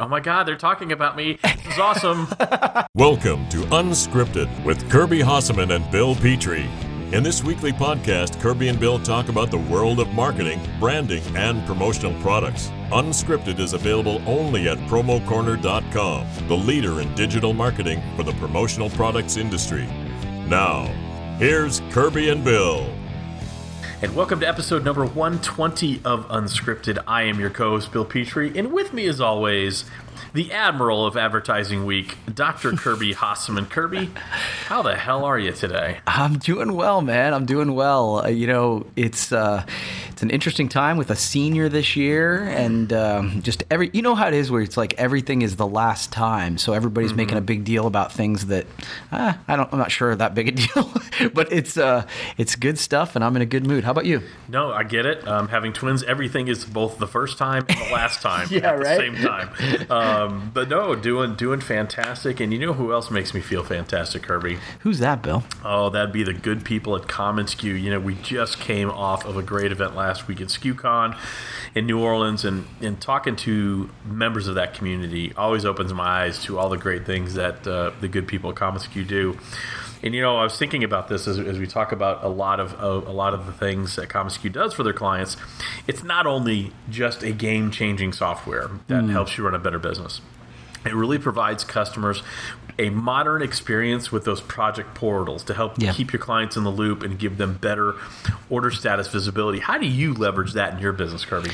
Oh my God, they're talking about me. This is awesome. Welcome to Unscripted with Kirby Hasseman and Bill Petrie. In this weekly podcast, Kirby and Bill talk about the world of marketing, branding, and promotional products. Unscripted is available only at promocorner.com, the leader in digital marketing for the promotional products industry. Now, here's Kirby and Bill. And welcome to episode number 120 of Unscripted. I am your co host, Bill Petrie, and with me, as always, the Admiral of Advertising Week, Dr. Kirby Hasseman. Kirby, how the hell are you today? I'm doing well, man. I'm doing well. Uh, you know, it's uh, it's an interesting time with a senior this year, and um, just every you know how it is where it's like everything is the last time, so everybody's making a big deal about things that uh, I don't. I'm not sure that big a deal, but it's uh, it's good stuff, and I'm in a good mood. How about you? No, I get it. Um, having twins, everything is both the first time and the last time Yeah, at the right? same time. Um, but no, doing doing fantastic. And you know who else makes me feel fantastic, Kirby? Who's that, Bill? Oh, that'd be the good people at commonsku. You know, we just came off of a great event last week at SKUCon in New Orleans, and, and talking to members of that community always opens my eyes to all the great things that uh, the good people at commonsku do. And you know, I was thinking about this as, as we talk about a lot of uh, a lot of the things that commonsku does for their clients. It's not only just a game changing software that helps you run a better business. It really provides customers a modern experience with those project portals to help Yeah. keep your clients in the loop and give them better order status visibility. How do you leverage that in your business, Kirby?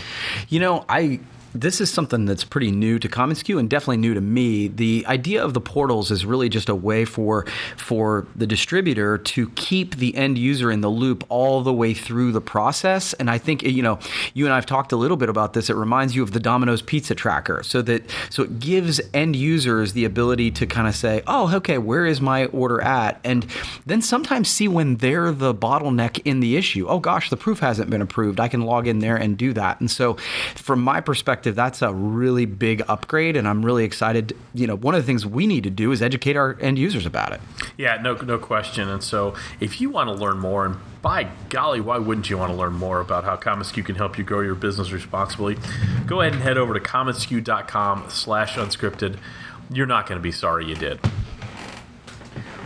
You know, I this is something that's pretty new to commonsku and definitely new to me. The idea of the portals is really just a way for for the distributor to keep the end user in the loop all the way through the process. And I think you know, you and I've talked a little bit about this. It reminds you of the Domino's pizza tracker, so that so it gives end users the ability to kind of say, "Oh, okay, where is my order at?" and then sometimes see when they're the bottleneck in the issue. Oh gosh, the proof hasn't been approved. I can log in there and do that. And so, from my perspective, that's a really big upgrade, and I'm really excited. You know, one of the things we need to do is educate our end users about it. Yeah, no, no question. And so, if you want to learn more, and by golly, why wouldn't you want to learn more about how commonsku can help you grow your business responsibly? Go ahead and head over to commonsku.com/slash unscripted. You're not going to be sorry you did.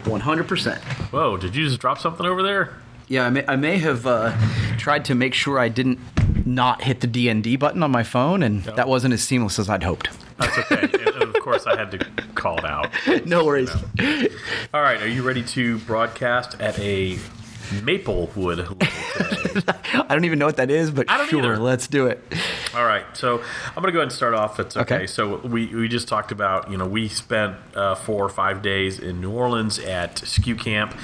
100 percent. Whoa, did you just drop something over there? Yeah, I may, I may have uh, tried to make sure I didn't not hit the DND button on my phone, and that wasn't as seamless as I'd hoped. That's okay. and of course, I had to call it out. No worries. All right, are you ready to broadcast at a Maplewood level today? I don't even know what that is, but sure, either. let's do it. All right, so I'm going to go ahead and start off. It's okay. Okay. So we, we just talked about, you know, we spent uh, four or five days in New Orleans at SKU Camp.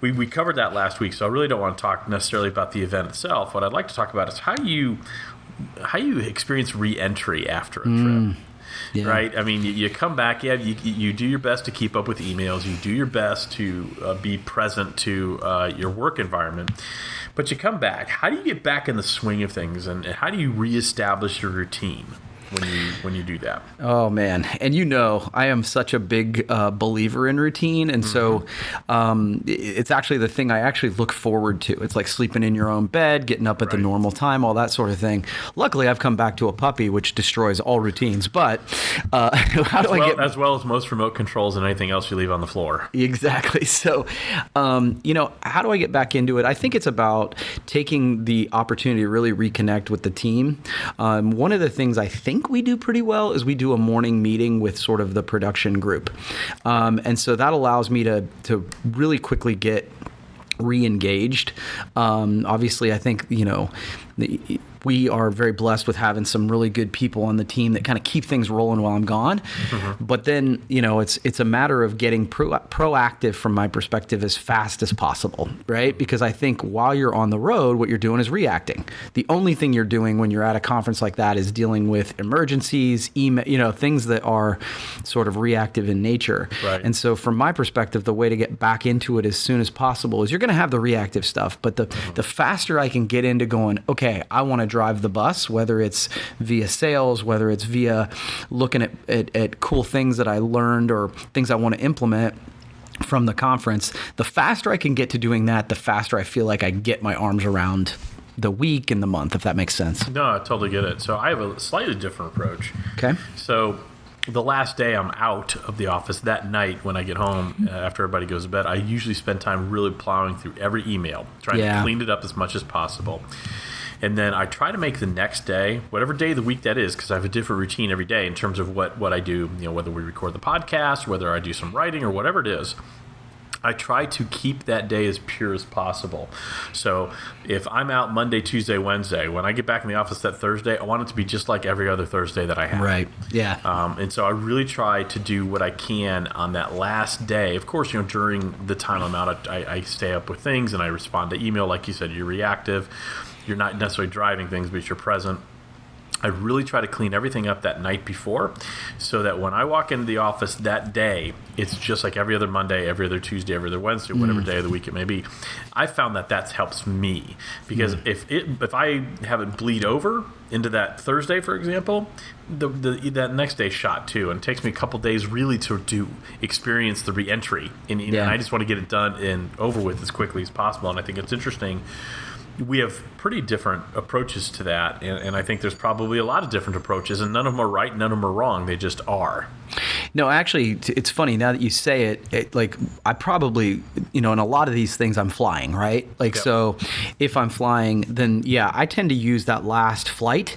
We, we covered that last week, so I really don't want to talk necessarily about the event itself. What I'd like to talk about is how you how you experience re-entry after a trip. Yeah. Right. I mean, you, you come back. Yeah, you, you do your best to keep up with emails. You do your best to uh, be present to uh, your work environment. But you come back. How do you get back in the swing of things, and, and how do you reestablish your routine when you when you do that? Oh man, and you know I am such a big uh, believer in routine, and so um, it's actually the thing I actually look forward to. It's like sleeping in your own bed, getting up at the normal time, all that sort of thing. Luckily, I've come back to a puppy, which destroys all routines. But uh, how do I Well, get as well as most remote controls and anything else you leave on the floor. Exactly. So, um, you know, how do I get back into it? I think it's about taking the opportunity to really reconnect with the team. Um, one of the things I think we do pretty well is we do a morning meeting with sort of the production group, um, and so that allows me to to really quickly get re-engaged. Um, obviously, I think you know the, we are very blessed with having some really good people on the team that kind of keep things rolling while I'm gone. Mm-hmm. But then you know it's it's a matter of getting pro- proactive from my perspective as fast as possible, right? Because I think while you're on the road, what you're doing is reacting. The only thing you're doing when you're at a conference like that is dealing with emergencies, email, you know, things that are sort of reactive in nature. Right. And so, from my perspective, the way to get back into it as soon as possible is you're going to have the reactive stuff, but the mm-hmm. the faster I can get into going, okay, I want to drive the bus, whether it's via sales, whether it's via looking at, at, at cool things that I learned or things I want to implement from the conference, the faster I can get to doing that, the faster I feel like I get my arms around the week and the month, if that makes sense. No, I totally get it. So I have a slightly different approach. Okay. So the last day I'm out of the office that night when I get home uh, after everybody goes to bed, I usually spend time really plowing through every email, trying Yeah. to clean it up as much as possible. And then I try to make the next day, whatever day of the week that is, because I have a different routine every day in terms of what, what I do, you know, whether we record the podcast, whether I do some writing or whatever it is. I try to keep that day as pure as possible. So if I'm out Monday, Tuesday, Wednesday, when I get back in the office that Thursday, I want it to be just like every other Thursday that I have. Right. Yeah. Um, and so I really try to do what I can on that last day. Of course, you know, during the time I'm out, I, I stay up with things and I respond to email. Like you said, you're reactive. You're not necessarily driving things, but you're present. I really try to clean everything up that night before so that when I walk into the office that day, it's just like every other Monday, every other Tuesday, every other Wednesday, whatever mm. day of the week it may be. I found that that helps me because mm. if it if I have it bleed over into that Thursday, for example, the, the that next day shot too, and it takes me a couple days really to do experience the reentry, and, and I just want to get it done and over with as quickly as possible. And I think it's interesting we have pretty different approaches to that, and, and I think there's probably a lot of different approaches, and none of them are right, none of them are wrong. They just are. No, actually, it's funny now that you say it, it. Like, I probably, you know, in a lot of these things, I'm flying, right? Like, Yep. so if I'm flying, then yeah, I tend to use that last flight.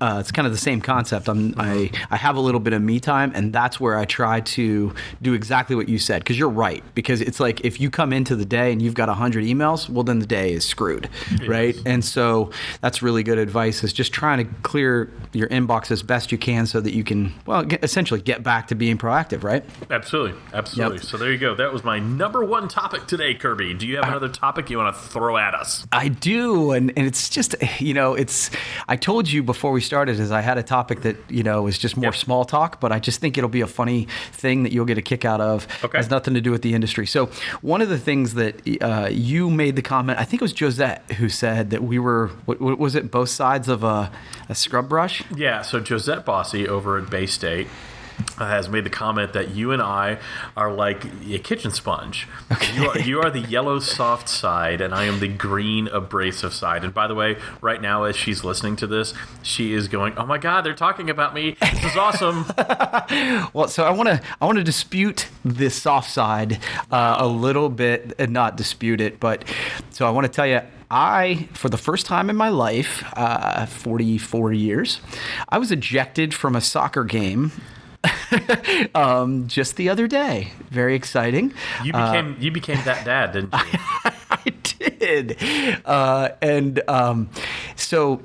Uh, it's kind of the same concept. I'm, I I have a little bit of me time, and that's where I try to do exactly what you said. Because you're right. Because it's like if you come into the day and you've got hundred emails, well, then the day is screwed, right? And so that's really good advice. Is just trying to clear your inbox as best you can so that you can, well, get, essentially get back to being proactive, right? Absolutely, absolutely. Yep. So there you go. That was my number one topic today, Kirby. Do you have another topic you want to throw at us? I do, and, and it's just you know it's. I told you before we started is I had a topic that you know is just more Yep. small talk, but I just think it'll be a funny thing that you'll get a kick out of. Okay. Has nothing to do with the industry. So one of the things that uh, you made the comment, I think it was Josette who said that we were. What, what was it? Both sides of a, a scrub brush. Yeah, so Josette Bossy over at Bay State uh, has made the comment that you and I are like a kitchen sponge. You, are, you are the yellow soft side, and I am the green abrasive side. And by the way, right now, as she's listening to this, she is going, "Oh my God, they're talking about me! This is awesome!" Well, so I want to I want to dispute this soft side uh, a little bit, and not dispute it, but so I want to tell you. I, for the first time in my life, uh, 44 years, I was ejected from a soccer game um, just the other day. Very exciting. You became you became that dad, didn't you? I did. Uh, and um, so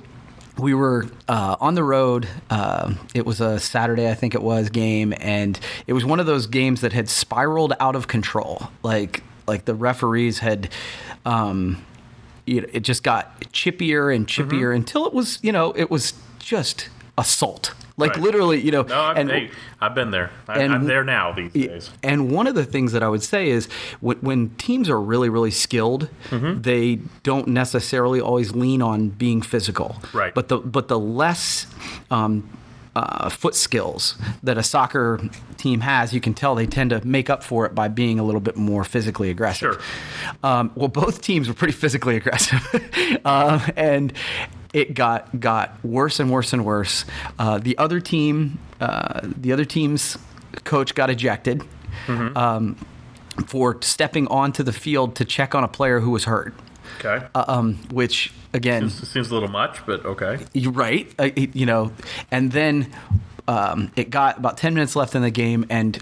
we were uh, on the road. Um it was a Saturday, I think it was, game, and it was one of those games that had spiraled out of control. Like like the referees had. Um, it just got chippier and chippier Mm-hmm. until it was, you know, it was just assault. Like Right. literally, you know. No, I've, and- hey, I've been there. I, and- I'm there now these days. and one of the things that I would say is when, when teams are really, really skilled, Mm-hmm. they don't necessarily always lean on being physical. Right. But the but the less um, uh, foot skills that a soccer team has, you can tell they tend to make up for it by being a little bit more physically aggressive. Sure. Um, well, both teams were pretty physically aggressive, um, and it got got worse and worse and worse. Uh, the other team, uh, the other team's coach got ejected um, for stepping onto the field to check on a player who was hurt. Okay, Uh, um, which again, this seems a little much, but okay. you're right. Uh, you know, and then um, it got about 10 minutes left in the game and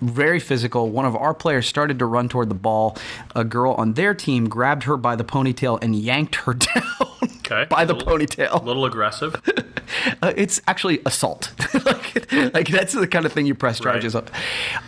very physical. One of our players started to run toward the ball. A girl on their team grabbed her by the ponytail and yanked her down Okay. by the ponytail. A little aggressive. Uh, it's actually assault. like, like that's the kind of thing you press charges Right. up.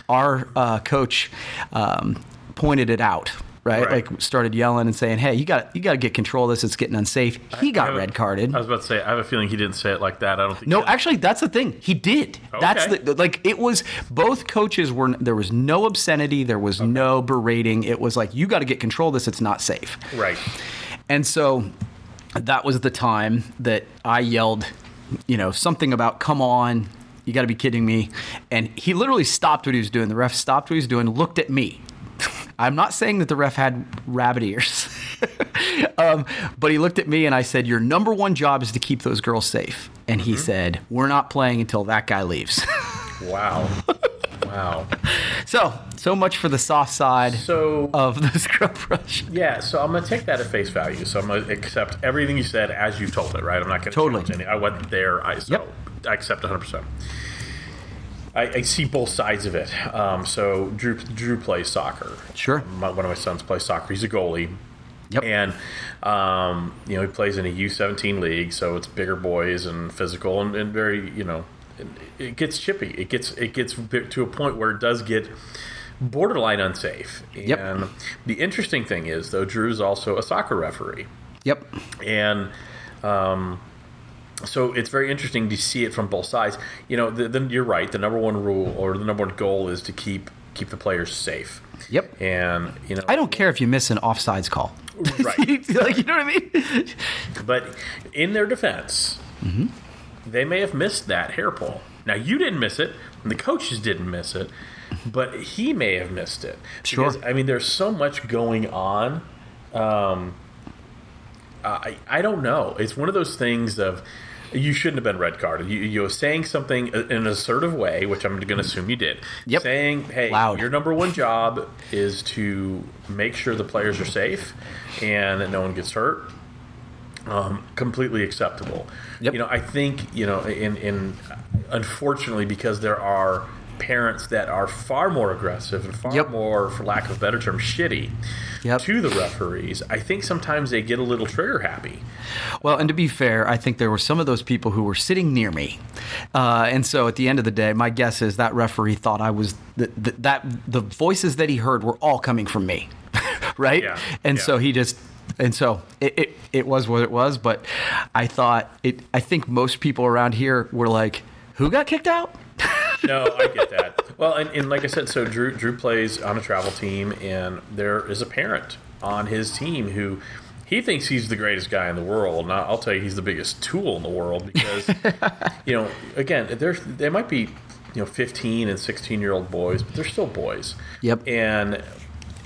Our uh, coach um, pointed it out. Right? Right. like started yelling and saying, "Hey, you got you got to get control of this. It's getting unsafe." He I got a- red carded. I was about to say, I have a feeling he didn't say it like that. I don't think. No, actually, that's the thing. He did. Oh, that's Okay. the like. It was both coaches were. There was no obscenity. There was no berating. It was like you got to get control of this. It's not safe. Right. And so that was the time that I yelled, you know, something about "Come on, you got to be kidding me!" And he literally stopped what he was doing. The ref stopped what he was doing, looked at me. I'm not saying that the ref had rabbit ears, um, but he looked at me and I said, "Your number one job is to keep those girls safe." And he said, "We're not playing until that guy leaves." Wow. wow. So, so much for the soft side So of the scrub brush. yeah, so I'm gonna take that at face value. So I'm gonna accept everything you said as you told it, right? I'm not gonna Totally. challenge any. I wasn't there. I so Yep. I accept 100. I, I see both sides of it. Um, so Drew Drew plays soccer. Sure. My, one of my sons plays soccer. He's a goalie. Yep. And um, you know he plays in a U17 league, so it's bigger boys and physical and, and very you know it, it gets chippy. It gets it gets to a point where it does get borderline unsafe. Yep. And the interesting thing is though, Drew's also a soccer referee, Yep. and um, so it's very interesting to see it from both sides. You know, the, the, you're right. The number one rule or the number one goal is to keep keep the players safe. Yep. And you know, I don't care if you miss an offsides call. Right. like, you know what I mean? But in their defense, Mm-hmm. they may have missed that hair pull. Now you didn't miss it, and the coaches didn't miss it, but he may have missed it. Sure. Because, I mean, there's so much going on. Um, I I don't know. It's one of those things of you shouldn't have been red carded. You you were saying something in an assertive way, which I'm going to assume you did. Yep. Saying, "Hey, Loud. your number one job is to make sure the players are safe and that no one gets hurt." um, completely acceptable. Yep. You know, I think you know, in in unfortunately, because there are parents that are far more aggressive and far Yep. more, for lack of a better term, shitty Yep. to the referees. I think sometimes they get a little trigger happy. Well, and to be fair, I think there were some of those people who were sitting near me, uh, and so at the end of the day, my guess is that referee thought I was th- th- that the voices that he heard were all coming from me, right? Yeah, And yeah. so he just. And so it, it, it was what it was, but I thought it. I think most people around here were like, "Who got kicked out?" no, I get that. Well, and, and like I said, so Drew Drew plays on a travel team, and there is a parent on his team who he thinks he's the greatest guy in the world. And I'll tell you, he's the biggest tool in the world because, you know, again, there's they might be, you know, 15 and 16 year old boys, but they're still boys. Yep. And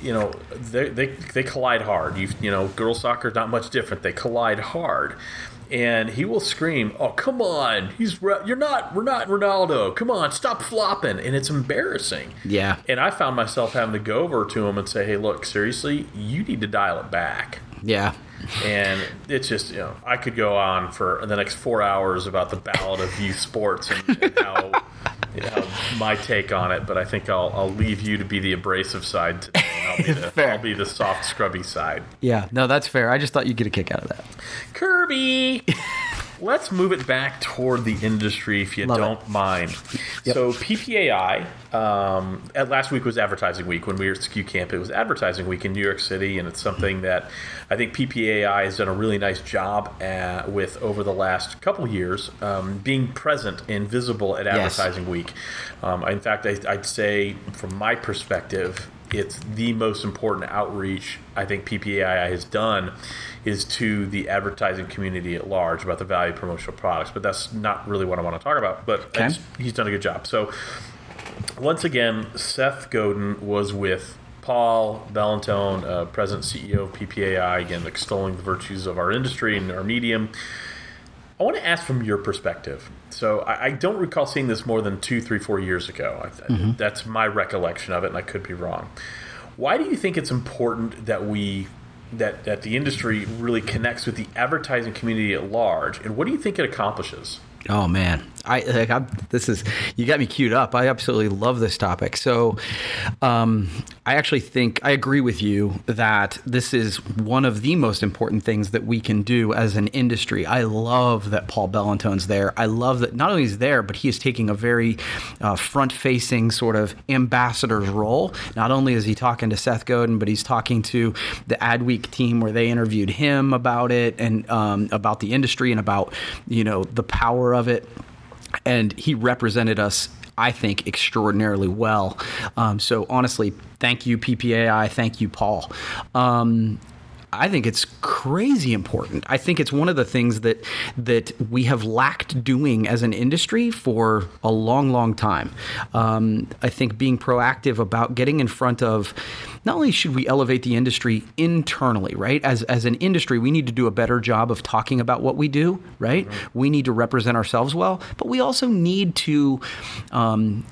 you know, they they, they collide hard. You you know, girls soccer is not much different. They collide hard. And he will scream, "Oh, come on! He's you're not we're not Ronaldo. Come on, stop flopping!" And it's embarrassing. Yeah. And I found myself having to go over to him and say, "Hey, look, seriously, you need to dial it back." Yeah. And it's just, you know, I could go on for the next four hours about the ballad of youth sports and, and how, how my take on it, but I think I'll, I'll leave you to be the abrasive side today. I'll, be the, Fair. I'll be the soft, scrubby side. Yeah. No, that's fair. I just thought you'd get a kick out of that. Kirby! Let's move it back toward the industry if you Love don't mind. So PPAI, um, at last week was advertising week when we were at SKU Camp. It was advertising week in New York City, and it's something that I think PPAI has done a really nice job at, with over the last couple years, um, being present and visible at Yes. advertising week. Um, in fact, I, I'd say from my perspective, it's the most important outreach I think PPAI has done is to the advertising community at large about the value of promotional products. But that's not really what I want to talk about. But Okay. just- he's done a good job. So once again, Seth Godin was with Paul Bellantone, uh, President CEO of PPAI, again extolling the virtues of our industry and our medium. I want to ask from your perspective. So I, I don't recall seeing this more than two, three, four years ago. I, mm-hmm. That's my recollection of it, and I could be wrong. Why do you think it's important that we that that the industry really connects with the advertising community at large, and what do you think it accomplishes? Oh man, I like I'm, this is you got me queued up. I absolutely love this topic. So, um, I actually think I agree with you that this is one of the most important things that we can do as an industry. I love that Paul Bellantone's there. I love that not only he's there, but he is taking a very uh, front-facing sort of ambassador's role. Not only is he talking to Seth Godin, but he's talking to the Adweek team where they interviewed him about it and um, about the industry and about you know the power of it and he represented us I think extraordinarily well. Um, so honestly, thank you PPAI, thank you Paul. Um, I think it's crazy important. I think it's one of the things that that we have lacked doing as an industry for a long, long time. Um, I think being proactive about getting in front of not only should we elevate the industry internally, right? As as an industry, we need to do a better job of talking about what we do, right? Mm-hmm. We need to represent ourselves well, but we also need to. Um,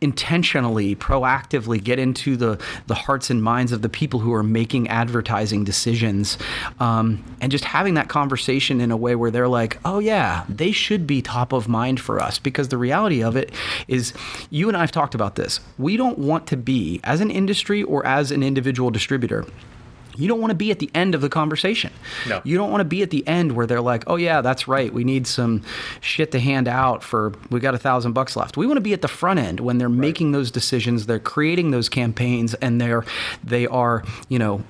intentionally, proactively get into the, the hearts and minds of the people who are making advertising decisions um, and just having that conversation in a way where they're like, oh, yeah, they should be top of mind for us. Because the reality of it is, you and I have talked about this. We don't want to be, as an industry or as an individual distributor, you don't want to be at the end of the conversation. No. You don't want to be at the end where they're like, "Oh yeah, that's right. We need some shit to hand out for we got a thousand bucks left." We want to be at the front end when they're right. making those decisions, they're creating those campaigns, and they're they are you know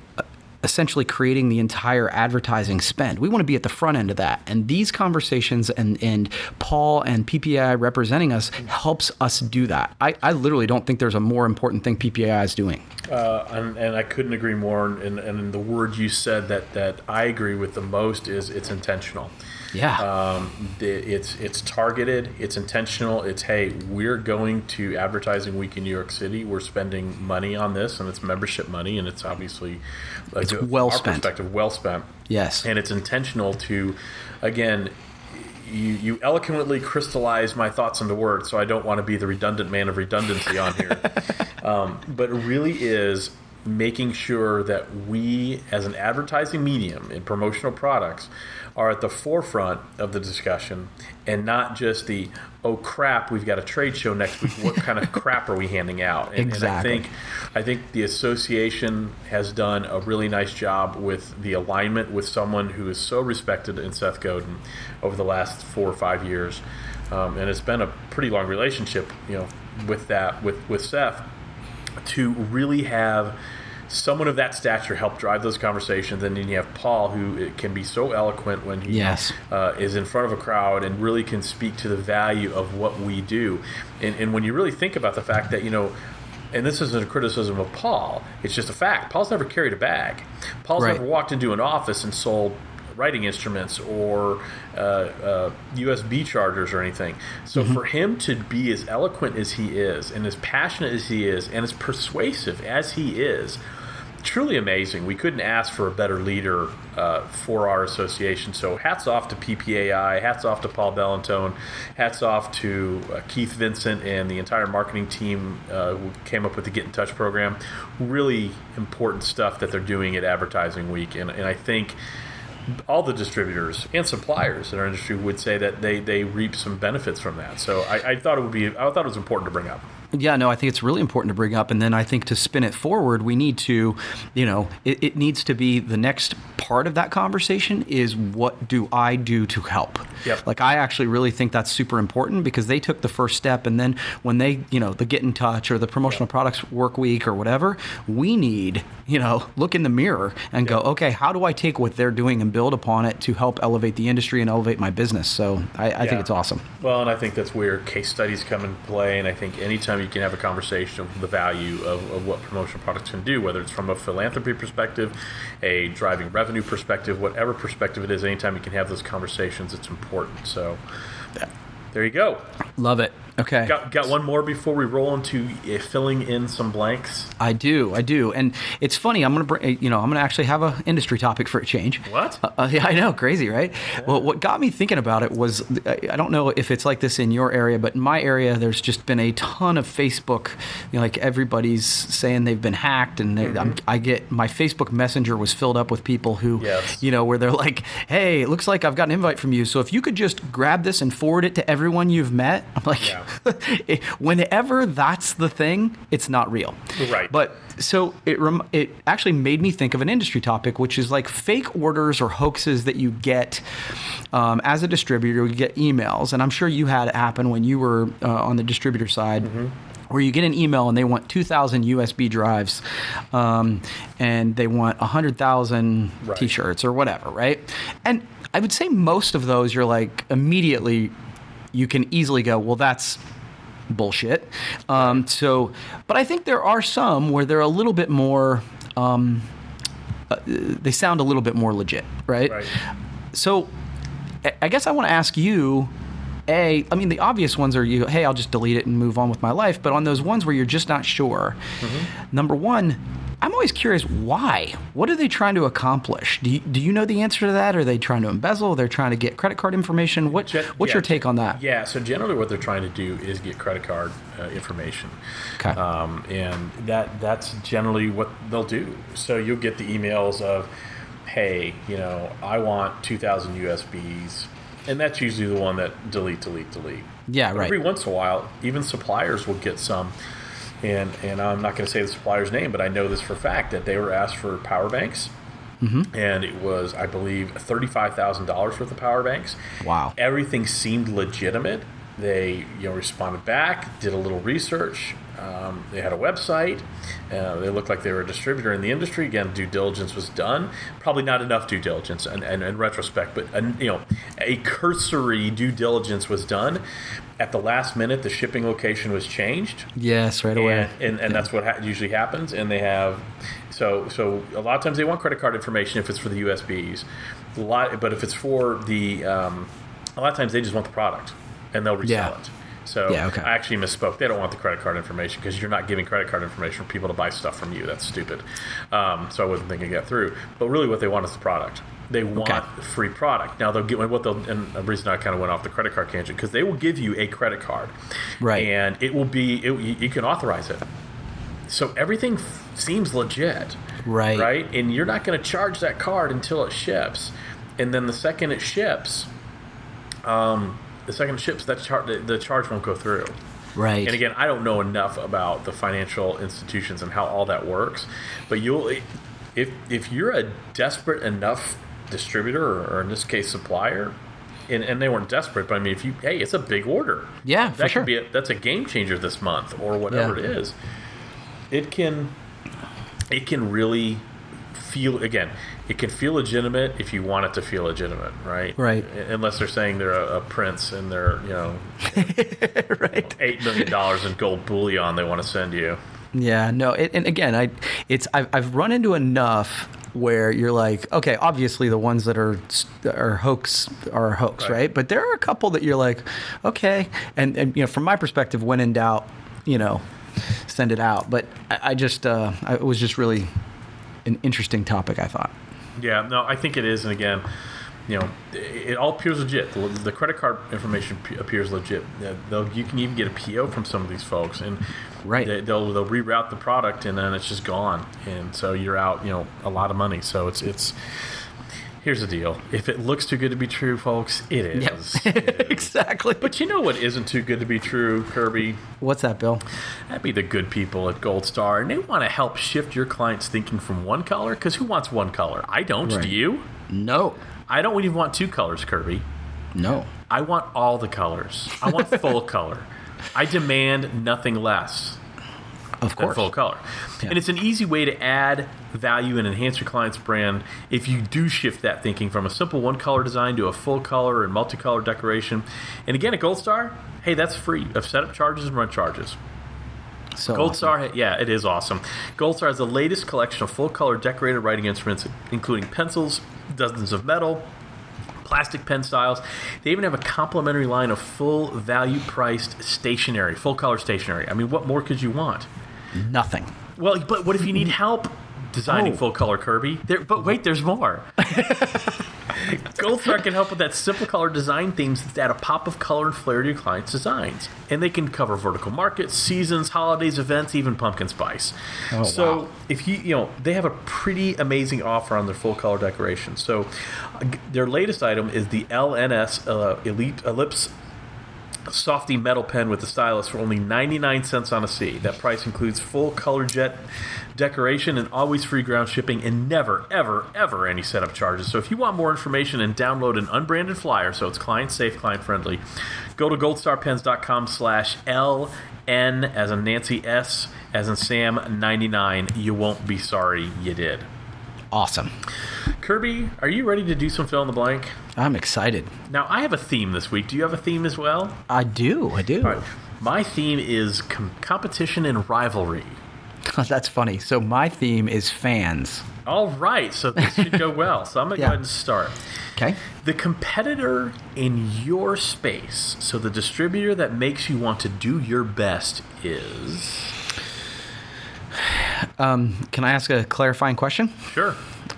essentially creating the entire advertising spend. We want to be at the front end of that. And these conversations and, and Paul and PPAI representing us helps us do that. I, I literally don't think there's a more important thing PPAI is doing. Uh, and, and, I couldn't agree more. And, and the word you said that, that I agree with the most is it's intentional. Yeah. Um, it's it's targeted. It's intentional. It's hey, we're going to advertising week in New York City. We're spending money on this, and it's membership money, and it's obviously it's well spent. Perspective, well spent. Yes. And it's intentional to, again, you, you eloquently crystallize my thoughts into words, so I don't want to be the redundant man of redundancy on here. um, but it really is making sure that we, as an advertising medium in promotional products, are at the forefront of the discussion and not just the oh crap we've got a trade show next week. What kind of crap are we handing out? And, exactly. and i think i think the association has done a really nice job with the alignment with someone who is so respected in seth godin over the last four or five years. Um, and it's been a pretty long relationship you know with that with with seth to really have someone of that stature help drive those conversations. And then you have Paul, who can be so eloquent when he yes. uh, is in front of a crowd and really can speak to the value of what we do. And, and when you really think about the fact that, you know, and this isn't a criticism of Paul, it's just a fact. Paul's never carried a bag. Paul's right. never walked into an office and sold writing instruments or uh, uh, USB chargers or anything. So mm-hmm. for him to be as eloquent as he is, and as passionate as he is, and as persuasive as he is, truly amazing. We couldn't ask for a better leader uh, for our association. So hats off to PPAI, hats off to Paul Bellantone, hats off to uh, Keith Vincent and the entire marketing team uh, who came up with the Get in Touch program. Really important stuff that they're doing at Advertising Week, and, and I think all the distributors and suppliers in our industry would say that they, they reap some benefits from that. So I, I thought it would be I thought it was important to bring up. Yeah, no, I think it's really important to bring up. And then I think to spin it forward, we need to, you know, it, it, needs to be the next part of that conversation is what do I do to help? Yep. Like, I actually really think that's super important because they took the first step. And then when they, you know, the get in touch or the promotional yep. products work week or whatever, we need, you know, look in the mirror and yep. go, okay, how do I take what they're doing and build upon it to help elevate the industry and elevate my business? So I, I yeah. think it's awesome. Well, and I think that's where case studies come in play. And I think anytime you can have a conversation of the value of, of what promotional products can do, whether it's from a philanthropy perspective, a driving revenue perspective, whatever perspective it is. Anytime you can have those conversations, it's important. So, there you go. Love it. Okay. Got, got one more before we roll into uh, filling in some blanks. I do, I do, and it's funny. I'm gonna, bring, you know, I'm gonna actually have an industry topic for a change. What? Uh, uh, yeah, I know, crazy, right? Yeah. Well, what got me thinking about it was, I don't know if it's like this in your area, but in my area, there's just been a ton of Facebook. You know, like everybody's saying they've been hacked, and mm-hmm. I get my Facebook Messenger was filled up with people who, yes. you know, where they're like, "Hey, it looks like I've got an invite from you, so if you could just grab this and forward it to everyone you've met." I'm like. Yeah. whenever that's the thing, it's not real. Right. But so it rem- it actually made me think of an industry topic, which is like fake orders or hoaxes that you get um, as a distributor. You get emails, and I'm sure you had it happen when you were uh, on the distributor side. Mm-hmm where you get an email and they want 2,000 USB drives um, and they want 100,000 right. t shirts or whatever, right? And I would say most of those you're like immediately, you can easily go, well, that's bullshit. Um, so, but I think there are some where they're a little bit more. Um, uh, they sound a little bit more legit, right? Right. So, I- I guess I want to ask you. A, I mean, the obvious ones are you, hey, I'll just delete it and move on with my life. But on those ones where you're just not sure, number one, I'm always curious why. What are they trying to accomplish? Do you, do you know the answer to that? Are they trying to embezzle? They're trying to get credit card information? What, Gen- what's yeah, your take on that? Yeah, so generally what they're trying to do is get credit card uh, information. Okay. Um, and that that's generally what they'll do. So you'll get the emails of, hey, you know, I want 2,000 USBs. And that's usually the one that delete, delete, delete. Yeah, But right. Every once in a while, even suppliers will get some. And, and I'm not going to say the supplier's name, but I know this for a fact that they were asked for power banks. Mm-hmm. And it was, I believe, $35,000 worth of power banks Wow. everything seemed legitimate. They you know responded back, did a little research. Um, they had a website. Uh, they looked like they were a distributor in the industry. Again, due diligence was done. Probably not enough due diligence, and in, in retrospect, but you know, a cursory due diligence was done. At the last minute, the shipping location was changed Yes, right away. and, and, and that's what ha- usually happens. And they have so so a lot of times they want credit card information if it's for the USBs. A lot, but if it's for the um, a lot of times they just want the product and they'll resell Yeah. it. So Yeah, okay. I actually misspoke. They don't want the credit card information because you're not giving credit card information for people to buy stuff from you. That's stupid. Um, so I wasn't thinking it through. But really, what they want is the product. They want Okay. free product. Now they'll get what they'll and the reason I kind of went off the credit card tangent because they will give you a credit card, Right. And it will be it, you, you can authorize it. So everything f- seems legit, Right. Right, and you're not going to charge that card until it ships, and then the second it ships, um, the second ships, that char- the, the charge won't go through. right. And again, I don't know enough about the financial institutions and how all that works, but you'll if if you're a desperate enough distributor or, or in this case supplier, and, and they weren't desperate, but I mean, if you hey, it's a big order. Yeah, for that sure. could be a, that's a game changer this month or whatever Yeah. it is. It can it can really feel again. It can feel legitimate if you want it to feel legitimate, right? Right. Unless they're saying they're a, a prince and they're you know right. eight million dollars in gold bullion they want to send you. Yeah, no, it, and again, I, it's I've, I've run into enough where you're like, okay, obviously the ones that are are hoax are hoax, Right. right? But there are a couple that you're like, okay, and and you know, from my perspective, when in doubt, you know, send it out. But I, I just, uh, I, it was just really an interesting topic. I thought. Yeah, no, I think it is, and again, you know, it, it all appears legit. The, the credit card information p- appears legit. They'll, you can even get a PO from some of these folks, and Right. they, they'll they'll reroute the product, and then it's just gone, and so you're out, you know, a lot of money. So it's it's. Here's the deal: if it looks too good to be true, folks, it is. It is. exactly. But you know what isn't too good to be true, Kirby? What's that, Bill? That'd be the good people at Gold Star, and they want to help shift your clients' thinking from one color. Because who wants one color? I don't. Right. Do you? No, I don't even want two colors, Kirby. no. I want all the colors. I want full color. I demand nothing less Of course. full color. Yeah. And it's an easy way to add value and enhance your client's brand if you do shift that thinking from a simple one color design to a full color and multicolor decoration. And again, at Gold Star, hey, that's free of setup charges and run charges. So Gold awesome. Star, yeah, it is awesome. Gold Star has the latest collection of full color decorated writing instruments, including pencils, dozens of metal, plastic pen styles. They even have a complimentary line of full value priced stationery, full color stationery. I mean, what more could you want? Nothing. Well, but what if you need help designing Oh. full color Kirby? There, but wait, there's more. Gold Star can help with that simple color design themes that add a pop of color and flair to your clients' designs. And they can cover vertical markets, seasons, holidays, events, even pumpkin spice. Oh, so wow. if you, you know, they have a pretty amazing offer on their full color decoration. So uh, their latest item is the LNS uh, Elite Ellipse softy metal pen with the stylus for only 99 cents on a C. That price includes full color jet decoration and always free ground shipping and never, ever, ever any setup charges. So if you want more information and download an unbranded flyer so it's client safe, client friendly, go to goldstarpens.com slash LN as in Nancy S as in Sam 99. You won't be sorry you did. Awesome. Kirby, are you ready to do some fill in the blank? I'm excited. Now, I have a theme this week. Do you have a theme as well? I do. I do. Right. My theme is com- competition and rivalry. That's funny. So my theme is fans. All right, so this should go well. So I'm going to Yeah. go ahead and start. Okay. The competitor in your space, so the distributor that makes you want to do your best is. Can I ask a clarifying question? Sure.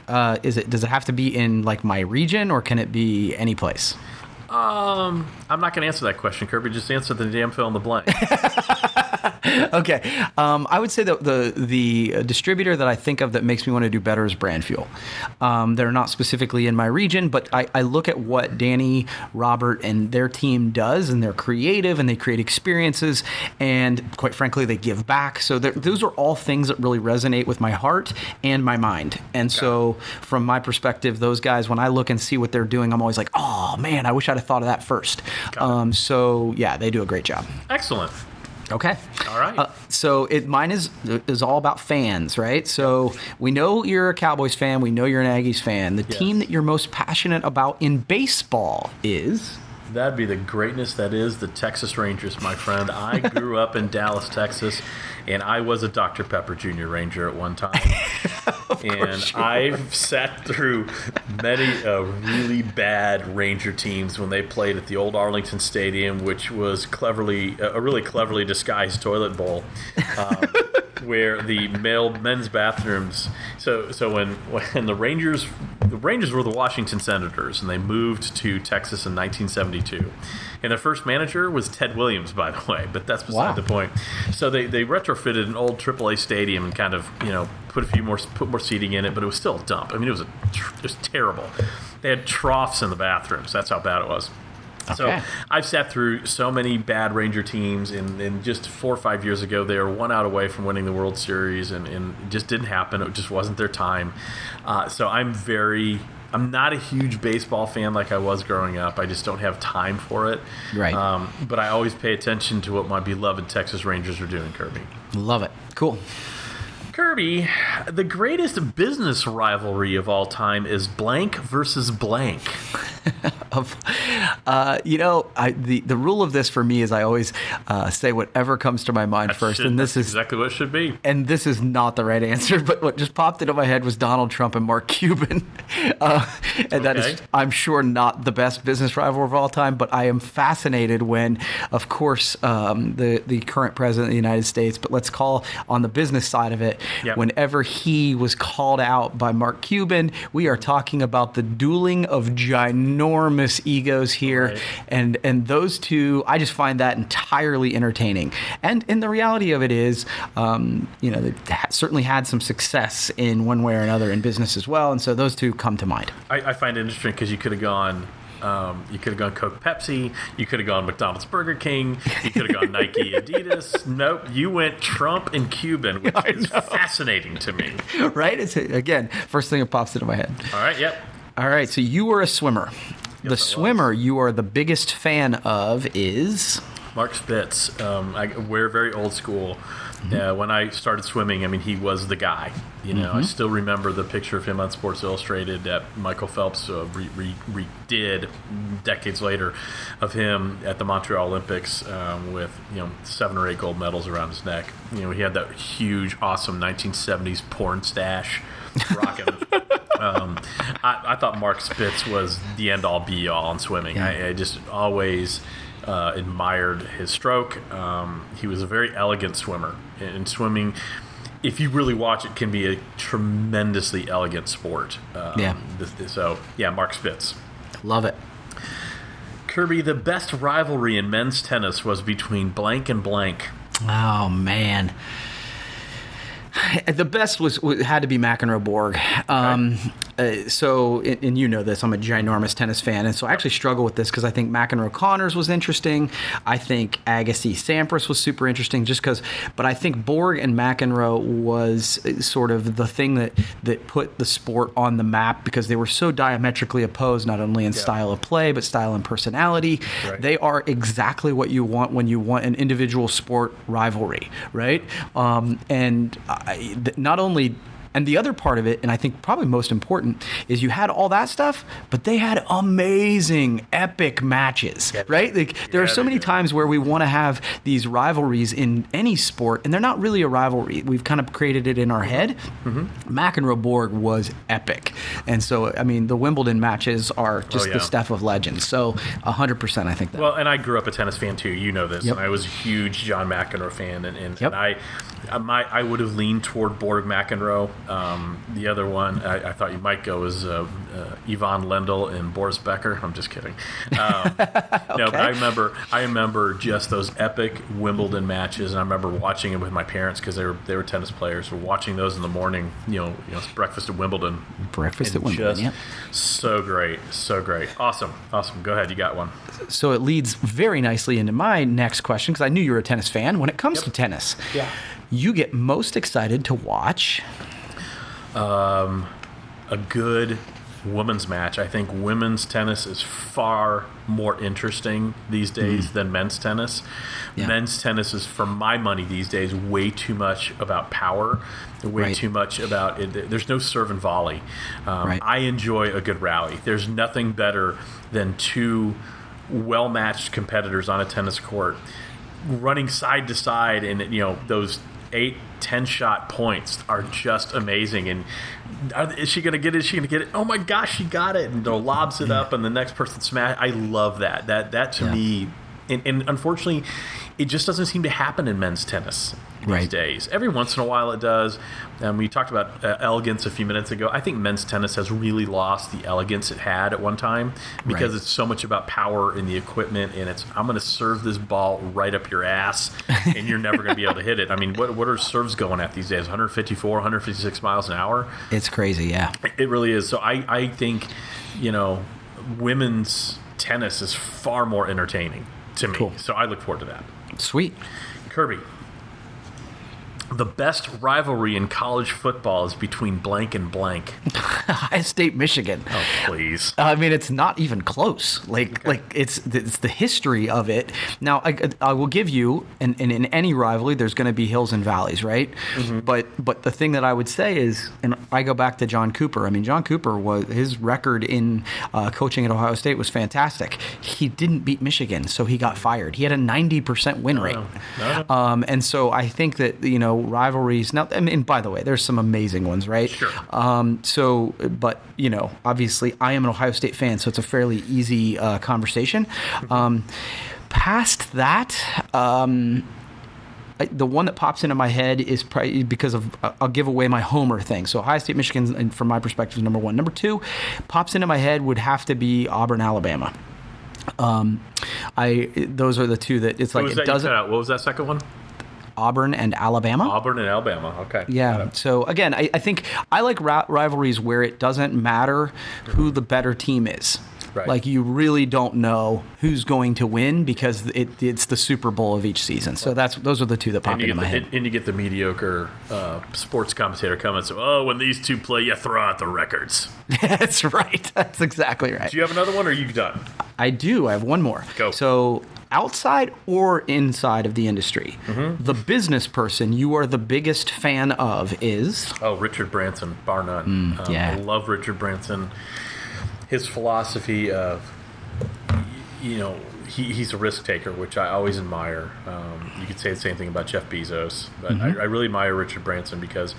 Uh, is it does it have to be in like my region or can it be any place? Um, I'm not going to answer that question, Kirby. Just answer the damn fill in the blank. okay. Um, I would say that the the distributor that I think of that makes me want to do better is Brand Fuel. Um, they're not specifically in my region, but I, I look at what Danny, Robert, and their team does, and they're creative and they create experiences, and quite frankly, they give back. So those are all things that really resonate with my heart and my mind. And so, from my perspective, those guys, when I look and see what they're doing, I'm always like, oh man, I wish I'd have thought of that first. Um, so yeah, they do a great job. Excellent. Okay. All right. Uh, so it mine is is all about fans, right? So we know you're a Cowboys fan. We know you're an Aggies fan. The Yes. team that you're most passionate about in baseball is. That'd be the greatness that is the Texas Rangers, my friend. I grew up in Dallas, Texas, and I was a Dr. Pepper Jr. Ranger at one time. and I've sat through many uh, really bad Ranger teams when they played at the old Arlington Stadium, which was cleverly a really cleverly disguised toilet bowl. Um, where the male men's bathrooms. So so when when the Rangers the Rangers were the Washington Senators and they moved to Texas in 1972. And their first manager was Ted Williams, by the way, but that's beside Wow. the point. So they, they retrofitted an old AAA stadium and kind of you know put a few more put more seating in it, but it was still a dump. I mean, it was a it was terrible. They had troughs in the bathrooms. That's how bad it was. So I've sat through so many bad Ranger teams, and, and just four or five years ago, they were one out away from winning the World Series, and, and it just didn't happen. It just wasn't their time. Uh, so I'm very, I'm not a huge baseball fan like I was growing up. I just don't have time for it. Right. Um, but I always pay attention to what my beloved Texas Rangers are doing, Kirby. Love it. Cool. Kirby, the greatest business rivalry of all time is blank versus blank. Of, uh, you know, I, the the rule of this for me is I always uh, say whatever comes to my mind first, Should- and this is exactly what it should be. and this is not the right answer, but what just popped into my head was Donald Trump and Mark Cuban. Uh, and that Okay. is, I'm sure, not the best business rival of all time, but I am fascinated when, of course, um, the, the current president of the United States, but let's call on the business side of it, Yep. whenever he was called out by Mark Cuban, we are talking about the dueling of ginormous egos here. Right. And, and those two, I just find that entirely entertaining. And, and the reality of it is, um, you know, they've ha- certainly had some success in one way or another in business as well. And so those two come to mind. I, I find it interesting because you could have gone. Um, you could have gone Coke, Pepsi. You could have gone McDonald's, Burger King. You could have gone Nike, Adidas. Nope, you went Trump and Cuban, which is fascinating to me. right? It's again, first thing that pops into my head. All right, yep. All right, so you were a swimmer. The swimmer you are the biggest fan of is Mark Spitz. Um, I, we're very old school. Mm-hmm. Uh, when I started swimming, I mean, he was the guy. You know, Mm-hmm. I still remember the picture of him on Sports Illustrated that Michael Phelps uh, re- re- redid decades later of him at the Montreal Olympics um, with you know seven or eight gold medals around his neck. You know, he had that huge, awesome 1970s porn stash, rocking. um, I, I thought Mark Spitz was the end all be all in swimming. I, I just always uh, admired his stroke. Um, he was a very elegant swimmer. And, swimming, if you really watch it, can be a tremendously elegant sport. Um, Yeah. this- this- so, yeah, Mark Spitz. love it. Kirby, the best rivalry in men's tennis was between blank and blank. Oh man. The best was was- had to be McEnroe Borg. Um, uh, so, and, and you know this, I'm a ginormous tennis fan, and so I actually struggle with this because I think McEnroe Connors was interesting. I think Agassi Sampras was super interesting, just because. But I think Borg and McEnroe was uh, sort of the thing that that put the sport on the map because they were so diametrically opposed, not only in style of play but style and personality. Right. They are exactly what you want when you want an individual sport rivalry, right? Um, and I, th- not only And the other part of it, and I think probably most important, is you had all that stuff, but they had amazing, epic matches, right? Like there are so many did. times where we want to have these rivalries in any sport, and they're not really a rivalry. We've kind of created it in our head. Mm-hmm. McEnroe Borg was epic, and so I mean the Wimbledon matches are just Oh, yeah. the stuff of legends. So hundred percent, I think that. Well, and I grew up a tennis fan too. You know this, Yep. and I was a huge John McEnroe fan, and, and, Yep. and I, I, my, I would have leaned toward Borg McEnroe. Um, the other one, I, I thought you might go was uh, uh, Ivan Lendl and Boris Becker. I'm just kidding. Um, No, but I remember, I remember just those epic Wimbledon matches, and I remember watching it with my parents because they were they were tennis players. We're watching those in the morning. You know, you know, breakfast at Wimbledon. Breakfast at Wimbledon. Yep. So great, so great, awesome, awesome. Go ahead, you got one. So it leads very nicely into my next question because I knew you were a tennis fan. When it comes to tennis, Yeah. You get most excited to watch. a good women's match. I think women's tennis is far more interesting these days than men's tennis. Yeah. Men's tennis is, for my money these days, way too much about power, way Right. too much about it. There's no serve and volley. Um, Right. I enjoy a good rally. There's nothing better than two well matched competitors on a tennis court running side to side and you know those eight ten shot points are just amazing. And are, is she gonna get it? Is she gonna get it? Oh my gosh she got it. And lobs it up and the next person smash. I love that. That that to Yeah. me and, and unfortunately it just doesn't seem to happen in men's tennis these Right. days. Every once in a while it does um, we talked about uh, elegance a few minutes ago i think men's tennis has really lost the elegance it had at one time because Right. it's so much about power in the equipment and it's i'm going to serve this ball right up your ass and you're never going to be able to hit it i mean what, what are serves going at these days 154 156 miles an hour It's crazy, yeah. it really is so i, I think you know women's tennis is far more entertaining to me Cool. so i look forward to that Sweet. kirby the best rivalry in college football is between blank and blank. Ohio State, Michigan. Oh, please. I mean, it's not even close. Like, like it's it's the history of it. Now, I, I will give you, and, and in any rivalry, there's going to be hills and valleys, right? But but the thing that I would say is, and I go back to John Cooper. I mean, John Cooper was his record in uh, coaching at Ohio State was fantastic. He didn't beat Michigan, so he got fired. He had a 90% win rate. no. Um, and so I think that you know rivalries. Now, I mean, by the way, there's some amazing ones, right? Sure. Um, so, but you know, obviously, I am an Ohio State fan, so it's a fairly easy uh, conversation. Um, past that. Um, I- the one that pops into my head is probably because of uh, I'll give away my homer thing. So Ohio State, Michigan, and from my perspective, is number one. Number two, pops into my head would have to be Auburn, Alabama. Um, I those are the two that it's like it doesn't? What was that second one? Auburn and Alabama. Auburn and Alabama. Okay. Yeah. So again, I, I think I like ra- rivalries where it doesn't matter who the better team is. Right. Like you really don't know who's going to win because it, it's the Super Bowl of each season. So that's those are the two that pop into my the, head. and, and you get the mediocre uh, sports commentator coming. So, oh, when these two play, you throw out the records. that's right. That's exactly right. Do you have another one, or are you done? I do. I have one more. Go. So outside or inside of the industry, Mm-hmm. the business person you are the biggest fan of is Oh, Richard Branson, bar none. Um, Mm, yeah. I love Richard Branson. His philosophy of, you know, he, he's a risk taker, which I always admire. Um, you could say the same thing about Jeff Bezos, but I, I really admire Richard Branson because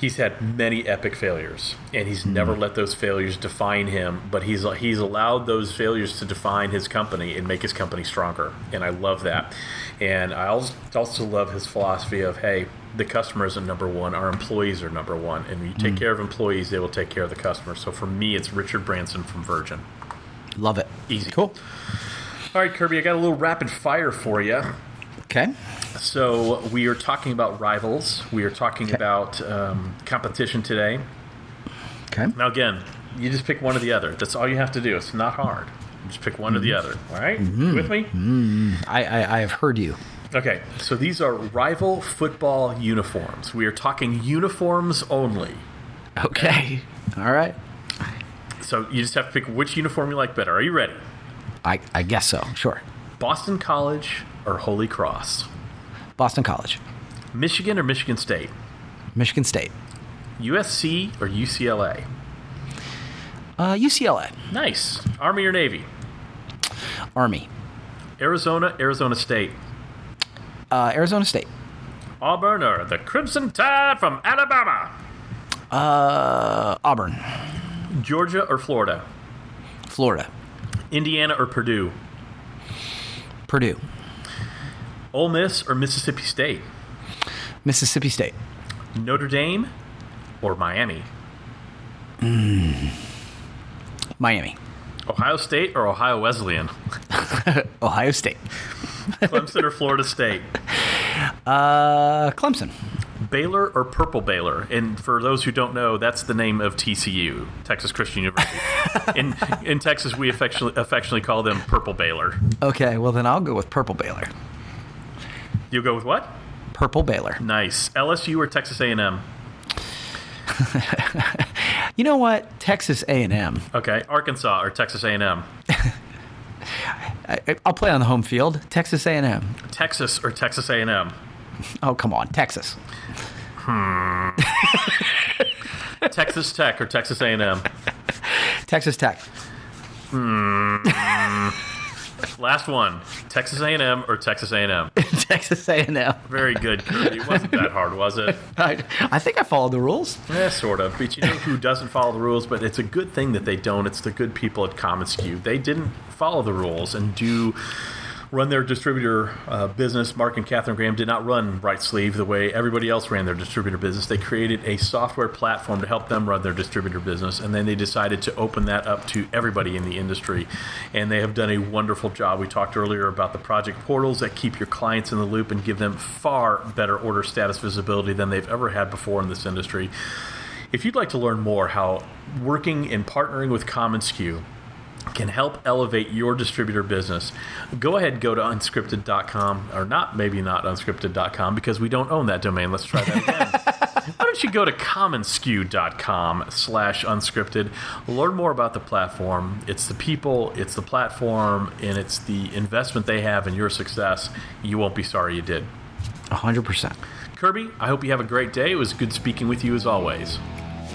he's had many epic failures, and he's never let those failures define him. But he's he's allowed those failures to define his company and make his company stronger, and I love that. And I also love his philosophy of hey, the customers are number one, our employees are number one, and when you take mm. care of employees, they will take care of the customers. So for me, it's Richard Branson from Virgin. love it. Easy. Cool. All right, Kirby, I got a little rapid fire for you. Okay. So we are talking about rivals. We are talking Okay. about um, competition today. Okay. Now, again, you just pick one or the other. That's all you have to do. It's not hard. You just pick one or the mm-hmm. other. All right? Mm-hmm. You with me? Mm-hmm. I, I I have heard you. Okay. So these are rival football uniforms. We are talking uniforms only. Okay. All right. So you just have to pick which uniform you like better. Are you ready? I, I guess so. Sure. Boston College or Holy Cross? Boston College, Michigan or Michigan State? Michigan State, USC or UCLA? Uh, UCLA, Nice. Army or Navy? Army, Arizona, Arizona State. Uh, Arizona State, Auburn or the Crimson Tide from Alabama? uh, Auburn, Georgia or Florida? Florida, Indiana or Purdue? Purdue, Ole Miss or Mississippi State? Mississippi State, Notre Dame or Miami? Miami, Ohio State or Ohio Wesleyan? Ohio State, Clemson or Florida State? uh, Clemson, Baylor or Purple Baylor? And for those who don't know, that's the name of TCU, Texas Christian University. in in Texas, we affectionately affectionately call them Purple Baylor. Okay, well then I'll go with Purple Baylor. You'll go with what? Purple Baylor. Nice. LSU or Texas A&M? You know what? Texas A&M. Okay. Arkansas or Texas A&M? I, I'll play on the home field. Texas A&M. Texas or Texas A&M? Oh come on, Texas. Hmm. Texas Tech or Texas A&M? Texas Tech. Last one. Texas A&M or Texas A&M? Texas A&M. Very good, Kirby. It wasn't that hard, was it? I, I think I followed the rules. Yeah, sort of. But you know who doesn't follow the rules? But it's a good thing that they don't. It's the good people at commonsku. They didn't follow the rules and do run their distributor uh, business. Mark and Catherine Graham did not run Rightsleeve the way everybody else ran their distributor business. They created a software platform to help them run their distributor business, and then they decided to open that up to everybody in the industry. And they have done a wonderful job. We talked earlier about the project portals that keep your clients in the loop and give them far better order status visibility than they've ever had before in this industry. If you'd like to learn more how working and partnering with commonsku can help elevate your distributor business, go ahead and go to unscripted.com, or not, maybe not unscripted.com, because we don't own that domain. Let's try that again. Why don't you go to commonsku.com slash unscripted, learn more about the platform. It's the people, it's the platform, and it's the investment they have in your success. You won't be sorry you did. 100%. Kirby, I hope you have a great day. It was good speaking with you as always.